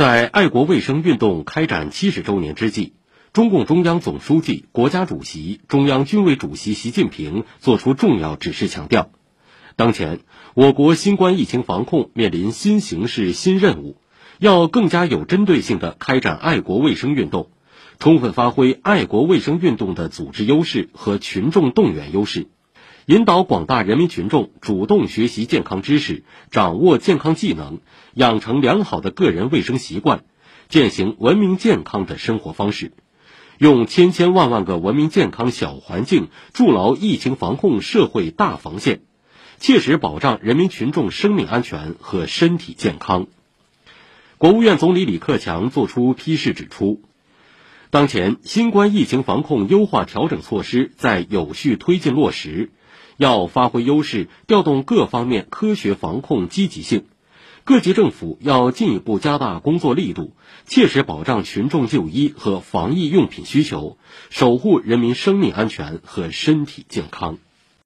在爱国卫生运动开展七十周年之际，中共中央总书记、国家主席、中央军委主席习近平作出重要指示，强调，当前我国新冠疫情防控面临新形势、新任务，要更加有针对性地开展爱国卫生运动，充分发挥爱国卫生运动的组织优势和群众动员优势。引导广大人民群众主动学习健康知识，掌握健康技能，养成良好的个人卫生习惯，践行文明健康的生活方式，用千千万万个文明健康小环境筑牢疫情防控社会大防线，切实保障人民群众生命安全和身体健康。国务院总理李克强作出批示指出，当前新冠疫情防控优化调整措施在有序推进落实。要发挥优势，调动各方面科学防控积极性。各级政府要进一步加大工作力度，切实保障群众就医和防疫用品需求，守护人民生命安全和身体健康。